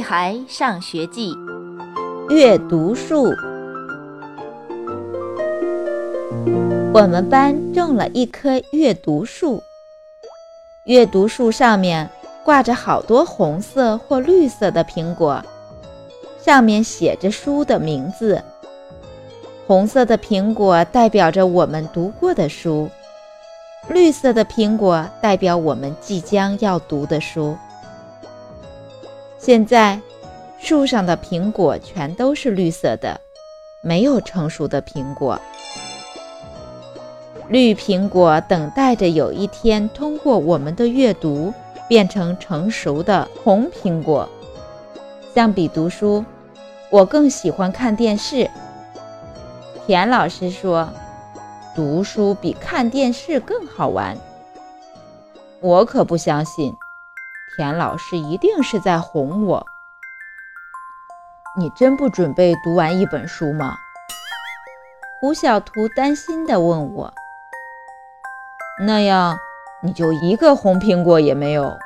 孩上学记》阅读树。我们班种了一棵阅读树，阅读树上面挂着好多红色或绿色的苹果，上面写着书的名字。红色的苹果代表着我们读过的书，绿色的苹果代表我们即将要读的书。现在，树上的苹果全都是绿色的，没有成熟的苹果。绿苹果等待着有一天通过我们的阅读，变成成熟的红苹果。相比读书，我更喜欢看电视。田老师说，读书比看电视更好玩。我可不相信。田老师一定是在哄我。你真不准备读完一本书吗？胡小图担心地问我。那样你就一个红苹果也没有。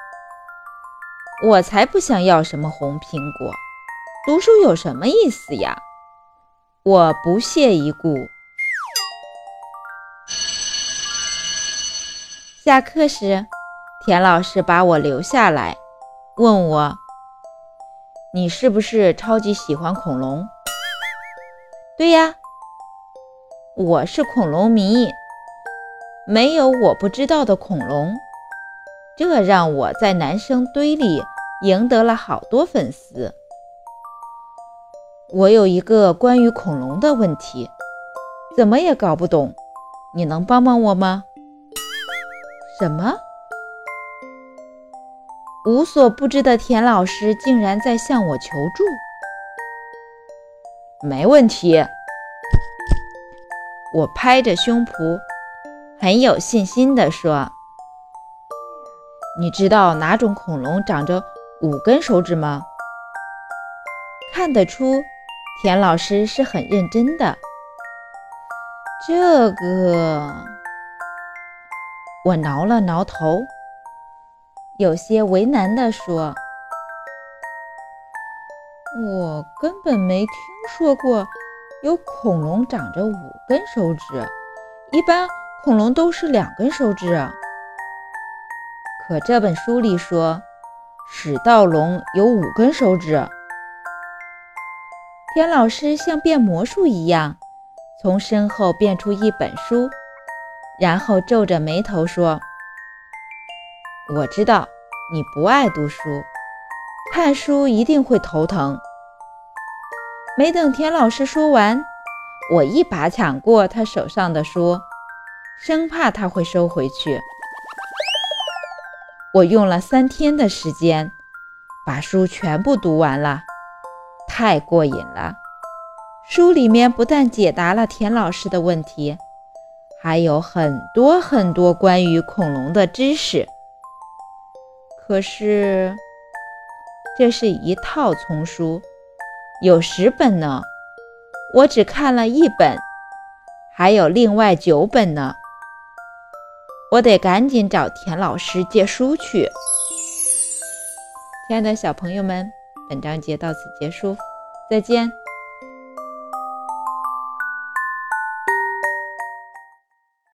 我才不想要什么红苹果，读书有什么意思呀？我不屑一顾。下课时。田老师把我留下来，问我：“你是不是超级喜欢恐龙？”“对呀，我是恐龙迷，没有我不知道的恐龙。”这让我在男生堆里赢得了好多粉丝。我有一个关于恐龙的问题，怎么也搞不懂，你能帮帮我吗？什么？无所不知的田老师竟然在向我求助。没问题，我拍着胸脯，很有信心地说：“你知道哪种恐龙长着五根手指吗？”看得出，田老师是很认真的。这个，我挠了挠头。有些为难地说：“我根本没听说过有恐龙长着五根手指，一般恐龙都是两根手指。可这本书里说，始盗龙有五根手指。”田老师像变魔术一样，从身后变出一本书，然后皱着眉头说。我知道你不爱读书，看书一定会头疼。没等田老师说完，我一把抢过他手上的书，生怕他会收回去。我用了三天的时间，把书全部读完了，太过瘾了。书里面不但解答了田老师的问题，还有很多很多关于恐龙的知识。可是，这是一套丛书，有十本呢，我只看了一本，还有另外九本呢。我得赶紧找田老师借书去。亲爱的小朋友们，本章节到此结束，再见。